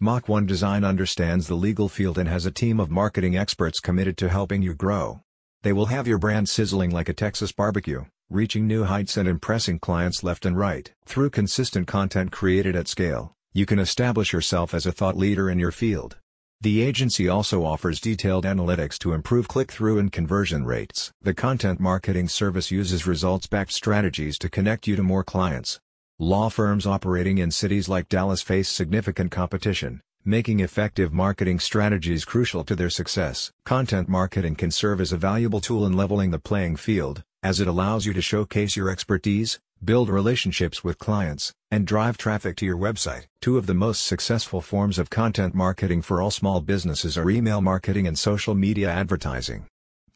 Mach 1 Design understands the legal field and has a team of marketing experts committed to helping you grow. They will have your brand sizzling like a Texas barbecue, reaching new heights and impressing clients left and right. Through consistent content created at scale, you can establish yourself as a thought leader in your field. The agency also offers detailed analytics to improve click-through and conversion rates. The content marketing service uses results-backed strategies to connect you to more clients. Law firms operating in cities like Dallas face significant competition, making effective marketing strategies crucial to their success. Content marketing can serve as a valuable tool in leveling the playing field, as it allows you to showcase your expertise, build relationships with clients, and drive traffic to your website. Two of the most successful forms of content marketing for all small businesses are email marketing and social media advertising.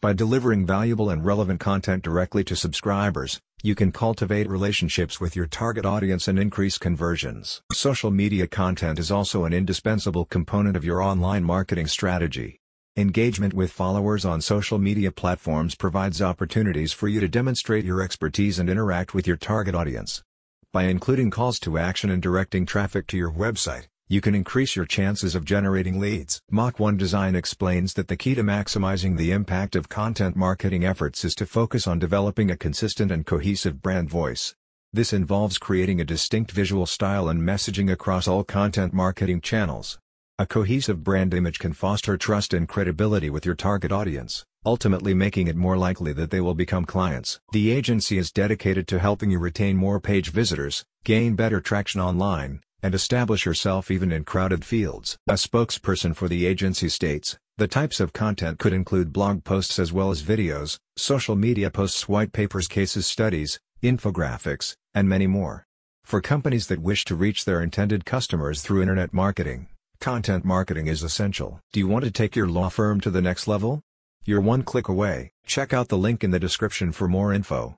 By delivering valuable and relevant content directly to subscribers, you can cultivate relationships with your target audience and increase conversions. Social media content is also an indispensable component of your online marketing strategy. Engagement with followers on social media platforms provides opportunities for you to demonstrate your expertise and interact with your target audience. By including calls to action and directing traffic to your website, you can increase your chances of generating leads. Mach 1 Design explains that the key to maximizing the impact of content marketing efforts is to focus on developing a consistent and cohesive brand voice. This involves creating a distinct visual style and messaging across all content marketing channels. A cohesive brand image can foster trust and credibility with your target audience, ultimately making it more likely that they will become clients. The agency is dedicated to helping you retain more page visitors, gain better traction online, and establish yourself even in crowded fields. A spokesperson for the agency states, the types of content could include blog posts as well as videos, social media posts white papers cases studies, infographics, and many more. For companies that wish to reach their intended customers through internet marketing, content marketing is essential. Do you want to take your law firm to the next level? You're one click away. Check out the link in the description for more info.